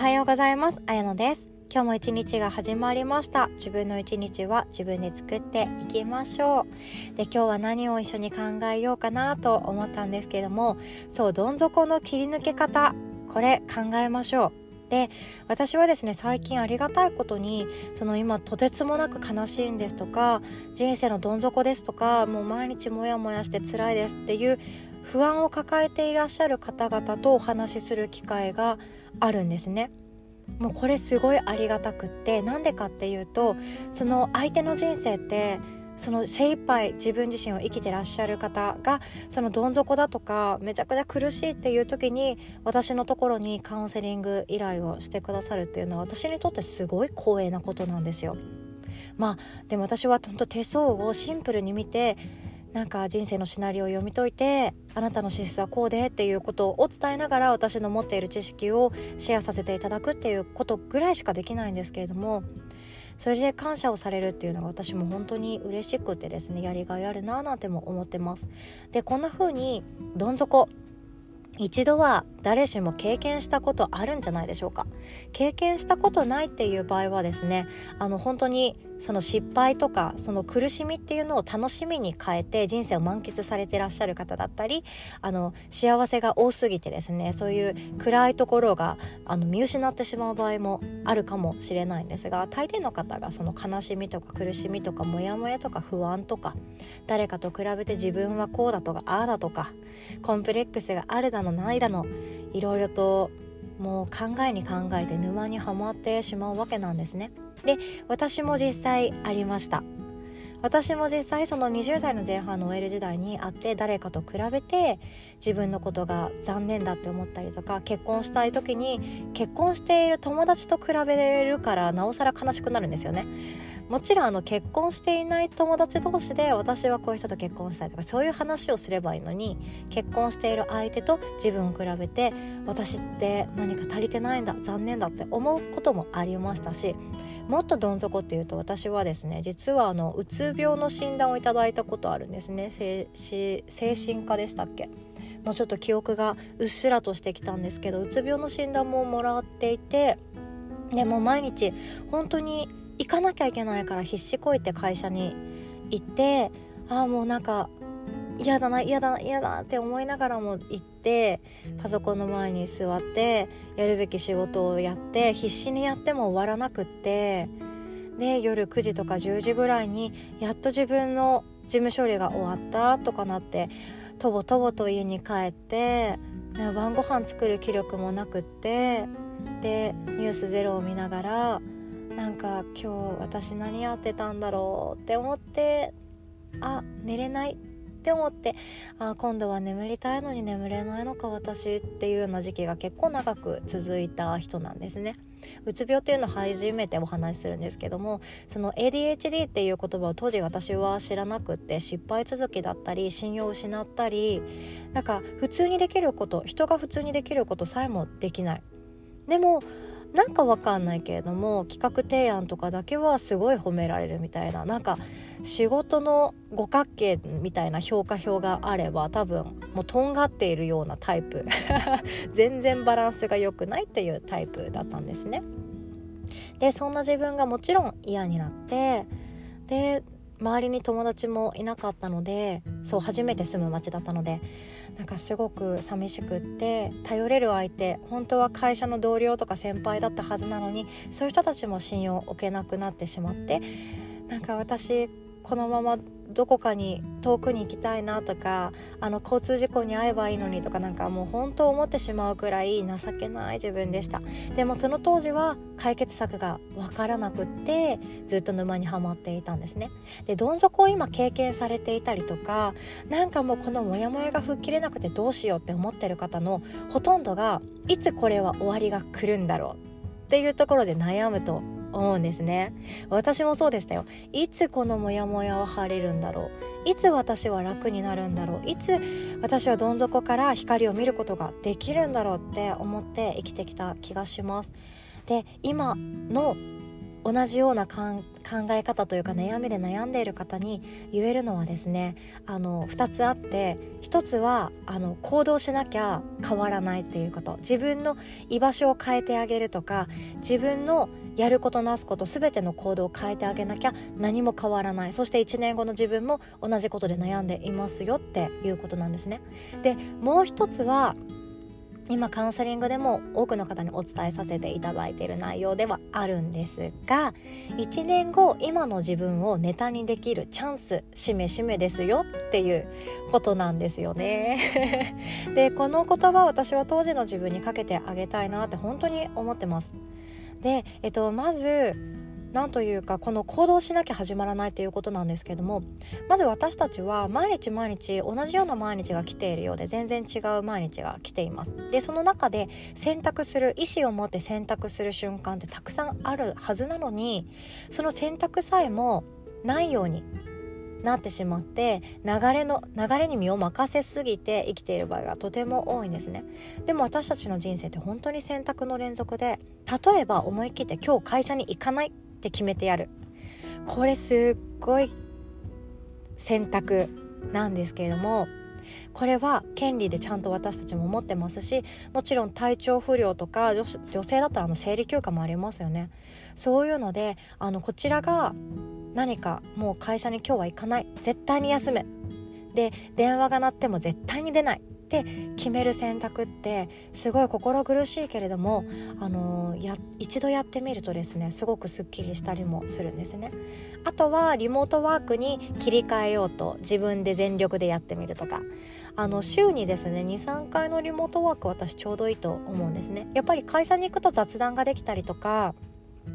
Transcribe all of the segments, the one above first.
はようございます。あやのです。今日も一日が始まりました。自分の一日は自分で作っていきましょう。で今日は何を一緒に考えようかなと思ったんですけどもそうどん底の切り抜け方これ考えましょう。で私はですね最近ありがたいことにその今とてつもなく悲しいんですとか人生のどん底ですとかもう毎日モヤモヤして辛いですっていう不安を抱えていらっしゃる方々とお話しする機会があるんですね。もうこれすごいありがたくってなんでかっていうとその相手の人生ってその精一杯自分自身を生きてらっしゃる方がそのどん底だとかめちゃくちゃ苦しいっていう時に私のところにカウンセリング依頼をしてくださるっていうのは私にとってすごい光栄なことなんですよ。まあでも私は本当手相をシンプルに見てなんか人生のシナリオを読み解いてあなたの資質はこうでっていうことを伝えながら私の持っている知識をシェアさせていただくっていうことぐらいしかできないんですけれどもそれで感謝をされるっていうのが私も本当に嬉しくてですねやりがいあるなぁなんても思ってます。でこんな風にどん底一度は誰しも経験したことあるんじゃないでしょうか。経験したことないっていう場合はですねあの本当にその失敗とかその苦しみっていうのを楽しみに変えて人生を満喫されてらっしゃる方だったりあの幸せが多すぎてですねそういう暗いところがあの見失ってしまう場合もあるかもしれないんですが大抵の方がその悲しみとか苦しみとかモヤモヤとか不安とか誰かと比べて自分はこうだとかああだとかコンプレックスがあるだのないだのいろいろともう考えに考えて沼にはまってしまうわけなんですね。で私も実際ありました私も実際その20代の前半の OL 時代に会って誰かと比べて自分のことが残念だって思ったりとか結婚したい時に結婚している友達と比べるからなおさら悲しくなるんですよねもちろんあの結婚していない友達同士で私はこういう人と結婚したいとかそういう話をすればいいのに結婚している相手と自分を比べて私って何か足りてないんだ残念だって思うこともありましたしもっとどん底っていうと私はですね実はあのうつ病の診断をいただいたことあるんですね。精神科でしたっけ？もうちょっと記憶がうっすらとしてきたんですけどうつ病の診断ももらっていてでも毎日本当に行かなきゃいけないから必死こいて会社に行ってああもうなんか嫌だな嫌だな嫌だって思いながらも行ってパソコンの前に座ってやるべき仕事をやって必死にやっても終わらなくってで夜9時とか10時ぐらいにやっと自分の事務処理が終わったとかなってとぼとぼと家に帰って、ね、晩ご飯作る気力もなくってで「ニュースゼロを見ながらなんか今日私何やってたんだろうって思ってあ寝れないって思ってあ今度は眠りたいのに眠れないのか私っていうような時期が結構長く続いた人なんですね。うつ病っていうのを初めてお話しするんですけどもその ADHD っていう言葉を当時私は知らなくって失敗続きだったり信用を失ったりなんか普通にできること人が普通にできることさえもできないでもなんかわかんないけれども企画提案とかだけはすごい褒められるみたいななんか仕事の五角形みたいな評価表があれば多分もうとんがっているようなタイプ 全然バランスが良くないっていうタイプだったんですね。でそんな自分がもちろん嫌になってで周りに友達もいなかったのでそう初めて住む町だったのでなんかすごく寂しくって頼れる相手本当は会社の同僚とか先輩だったはずなのにそういう人たちも信用を置けなくなってしまってなんか私このままどこかに遠くに行きたいなとかあの交通事故に遭えばいいのにとかなんかもう本当思ってしまうくらい情けない自分でした。でもその当時は解決策が分からなくってずっと沼にはまっていたんですね。でどん底を今経験されていたりとかなんかもうこのモヤモヤが吹っ切れなくてどうしようって思ってる方のほとんどがいつこれは終わりが来るんだろうっていうところで悩むと思うんですね。私もそうでしたよ。いつこのモヤモヤは晴れるんだろう。いつ私は楽になるんだろう。いつ私はどん底から光を見ることができるんだろうって思って生きてきた気がします。で今の同じような考え方というか悩みで悩んでいる方に言えるのはですねあの2つあって1つはあの行動しなきゃ変わらないっていうこと。自分の居場所を変えてあげるとか自分のやることなすこと全ての行動を変えてあげなきゃ何も変わらない。そして1年後の自分も同じことで悩んでいますよっていうことなんですね。でもう一つは今カウンセリングでも多くの方にお伝えさせていただいている内容ではあるんですが1年後今の自分をネタにできるチャンスしめしめですよっていうことなんですよね。でこの言葉私は当時の自分にかけてあげたいなって本当に思ってます。で、えっと、まず何というかこの行動しなきゃ始まらないということなんですけどもまず私たちは毎日毎日同じような毎日が来ているようで全然違う毎日が来ています。でその中で選択する意思を持って選択する瞬間ってたくさんあるはずなのにその選択さえもないようになってしまって流れの流れに身を任せすぎて生きている場合がとても多いんですね。でも私たちの人生って本当に選択の連続で例えば思い切って今日会社に行かないって決めてやる。これすっごい選択なんですけれどもこれは権利でちゃんと私たちも持ってますしもちろん体調不良とか女性だったらあの生理休暇もありますよね。そういうのであのこちらが何かもう会社に今日は行かない絶対に休むで電話が鳴っても絶対に出ないって決める選択ってすごい心苦しいけれども、あのー、や一度やってみるとですねすごくすっきりしたりもするんですね。あとはリモートワークに切り替えようと自分で全力でやってみるとかあの週にですね23回のリモートワーク私ちょうどいいと思うんですね。やっぱり会社に行くと雑談ができたりとか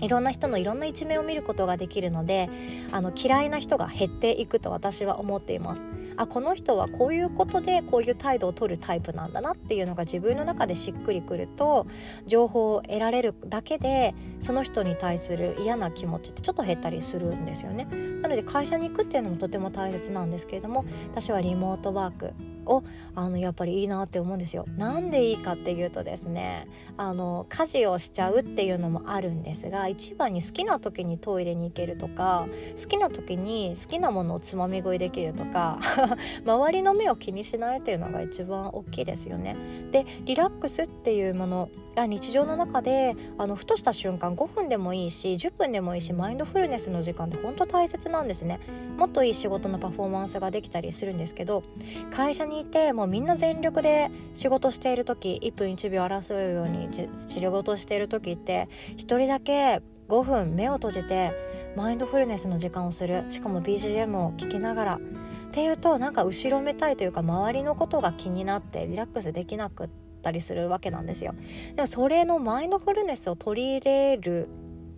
いろんな人のいろんな一面を見ることができるのであの嫌いな人が減っていくと私は思っています。あこの人はこういうことでこういう態度を取るタイプなんだなっていうのが自分の中でしっくりくると情報を得られるだけでその人に対する嫌な気持ちってちょっと減ったりするんですよね。なので会社に行くっていうのもとても大切なんですけれども私はリモートワークをあのやっぱりいいなって思うんですよ。なんでいいかっていうとですねあの家事をしちゃうっていうのもあるんですが一番に好きな時にトイレに行けるとか好きな時に好きなものをつまみ食いできるとか 周りの目を気にしないっていうのが一番大きいですよね。でリラックスっていうもの日常の中であのふとした瞬間5分でもいいし10分でもいいしマインドフルネスの時間って本当大切なんですね。もっといい仕事のパフォーマンスができたりするんですけど会社にいてもうみんな全力で仕事している時1分1秒争うように治療事している時って1人だけ5分目を閉じてマインドフルネスの時間をするしかも BGM を聴きながらっていうとなんか後ろめたいというか周りのことが気になってリラックスできなくってたりするわけなんですよ。でもそれのマインドフルネスを取り入れる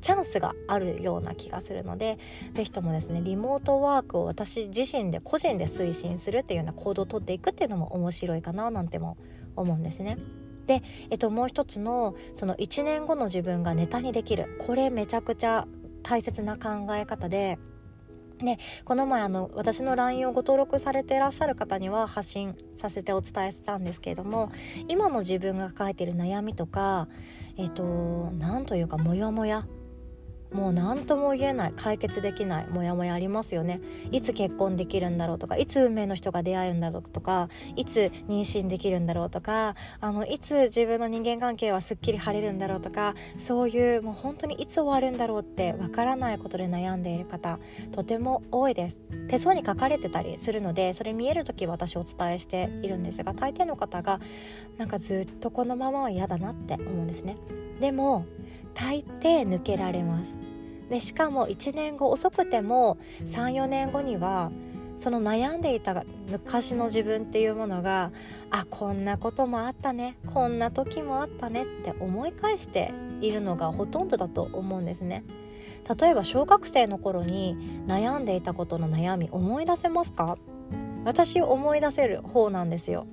チャンスがあるような気がするので是非ともですねリモートワークを私自身で個人で推進するっていうような行動をとっていくっていうのも面白いかななんても思うんですね。で、えっと、もう一つのその1年後の自分がネタにできるこれめちゃくちゃ大切な考え方で。ね、この前あの私の LINE をご登録されていらっしゃる方には発信させてお伝えしたんですけれども今の自分が抱えている悩みとかえっ、と何というかモヤモヤもう何とも言えない解決できないモヤモヤありますよね。いつ結婚できるんだろうとかいつ運命の人が出会うんだろうとかいつ妊娠できるんだろうとかあのいつ自分の人間関係はすっきり晴れるんだろうとかそういうもう本当にいつ終わるんだろうってわからないことで悩んでいる方とても多いです。手相に書かれてたりするのでそれ見える時私お伝えしているんですが大抵の方がなんかずっとこのままは嫌だなって思うんですね。でも大抵抜けられます。でしかも1年後遅くても34年後にはその悩んでいた昔の自分っていうものがあこんなこともあったねこんな時もあったねって思い返しているのがほとんどだと思うんですね。例えば小学生の頃に悩んでいたことの悩み思い出せますか？私思い出せる方なんですよ。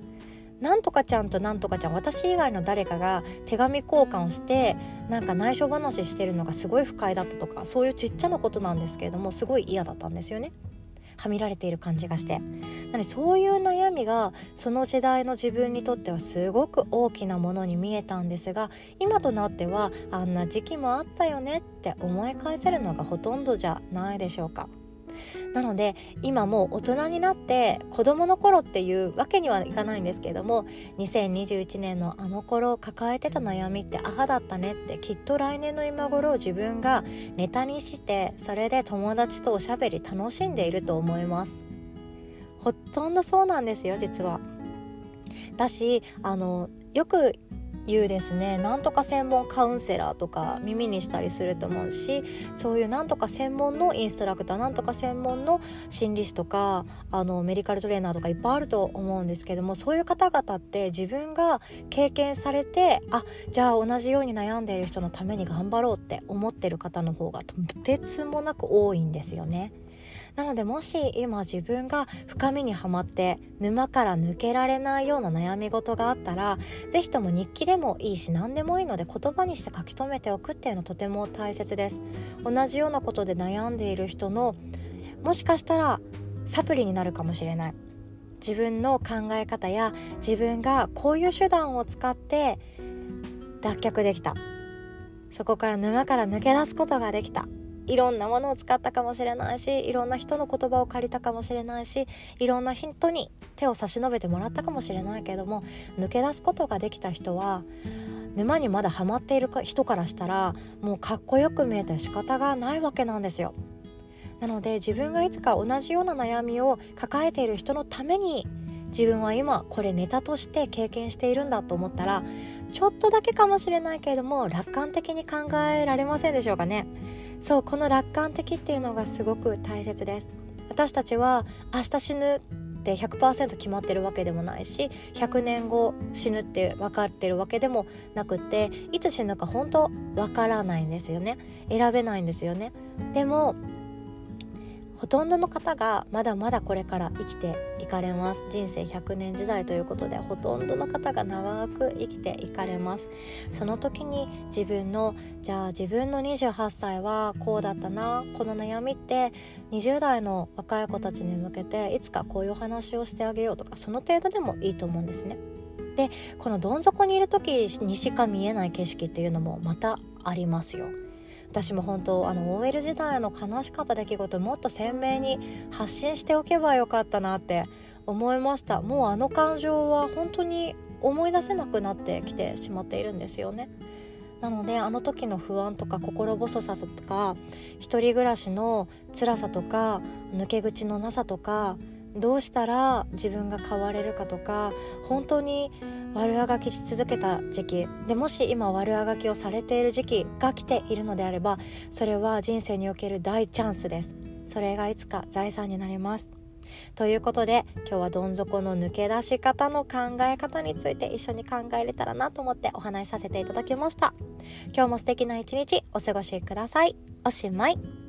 なんとかちゃんとなんとかちゃん私以外の誰かが手紙交換をしてなんか内緒話してるのがすごい不快だったとかそういうちっちゃなことなんですけれどもすごい嫌だったんですよね。はみられている感じがしてなのそういう悩みがその時代の自分にとってはすごく大きなものに見えたんですが今となってはあんな時期もあったよねって思い返せるのがほとんどじゃないでしょうか。なので今もう大人になって子供の頃っていうわけにはいかないんですけども2021年のあの頃抱えてた悩みってああだったねってきっと来年の今頃自分がネタにしてそれで友達とおしゃべり楽しんでいると思います。ほとんどそうなんですよ実は。だしあのよくいうですねなんとか専門カウンセラーとか耳にしたりすると思うしそういうなんとか専門のインストラクターなんとか専門の心理師とかあのメディカルトレーナーとかいっぱいあると思うんですけどもそういう方々って自分が経験されてあじゃあ同じように悩んでいる人のために頑張ろうって思ってる方の方がとてつもなく多いんですよね。なのでもし今自分が深みにはまって沼から抜けられないような悩み事があったら是非とも日記でもいいし何でもいいので言葉にして書き留めておくっていうのとても大切です。同じようなことで悩んでいる人のもしかしたらサプリになるかもしれない。自分の考え方や自分がこういう手段を使って脱却できた。そこから沼から抜け出すことができた。いろんなものを使ったかもしれないしいろんな人の言葉を借りたかもしれないしいろんな人に手を差し伸べてもらったかもしれないけれども抜け出すことができた人は沼にまだハマっている人からしたらもうかっこよく見えて仕方がないわけなんですよ。なので自分がいつか同じような悩みを抱えている人のために自分は今これネタとして経験しているんだと思ったらちょっとだけかもしれないけれども楽観的に考えられませんでしょうかね。そうこの楽観的っていうのがすごく大切です。私たちは明日死ぬって100%決まってるわけでもないし100年後死ぬって分かってるわけでもなくっていつ死ぬか本当分からないんですよね。選べないんですよね。でもほとんどの方がまだまだこれから生きていかれます。人生100年時代ということでほとんどの方が長く生きていかれます。その時に自分のじゃあ自分の28歳はこうだったなこの悩みって20代の若い子たちに向けていつかこういう話をしてあげようとかその程度でもいいと思うんですね。でこのどん底にいる時にしか見えない景色っていうのもまたありますよ。私も本当あの OL 時代の悲しかった出来事もっと鮮明に発信しておけばよかったなって思いました。もうあの感情は本当に思い出せなくなってきてしまっているんですよね。なのであの時の不安とか心細さとか一人暮らしの辛さとか抜け口のなさとかどうしたら自分が変われるかとか本当に悪あがきし続けた時期でもし今悪あがきをされている時期が来ているのであればそれは人生における大チャンスです。それがいつか財産になります。ということで今日はどん底の抜け出し方の考え方について一緒に考えれたらなと思ってお話しさせていただきました。今日も素敵な一日お過ごしください。おしまい。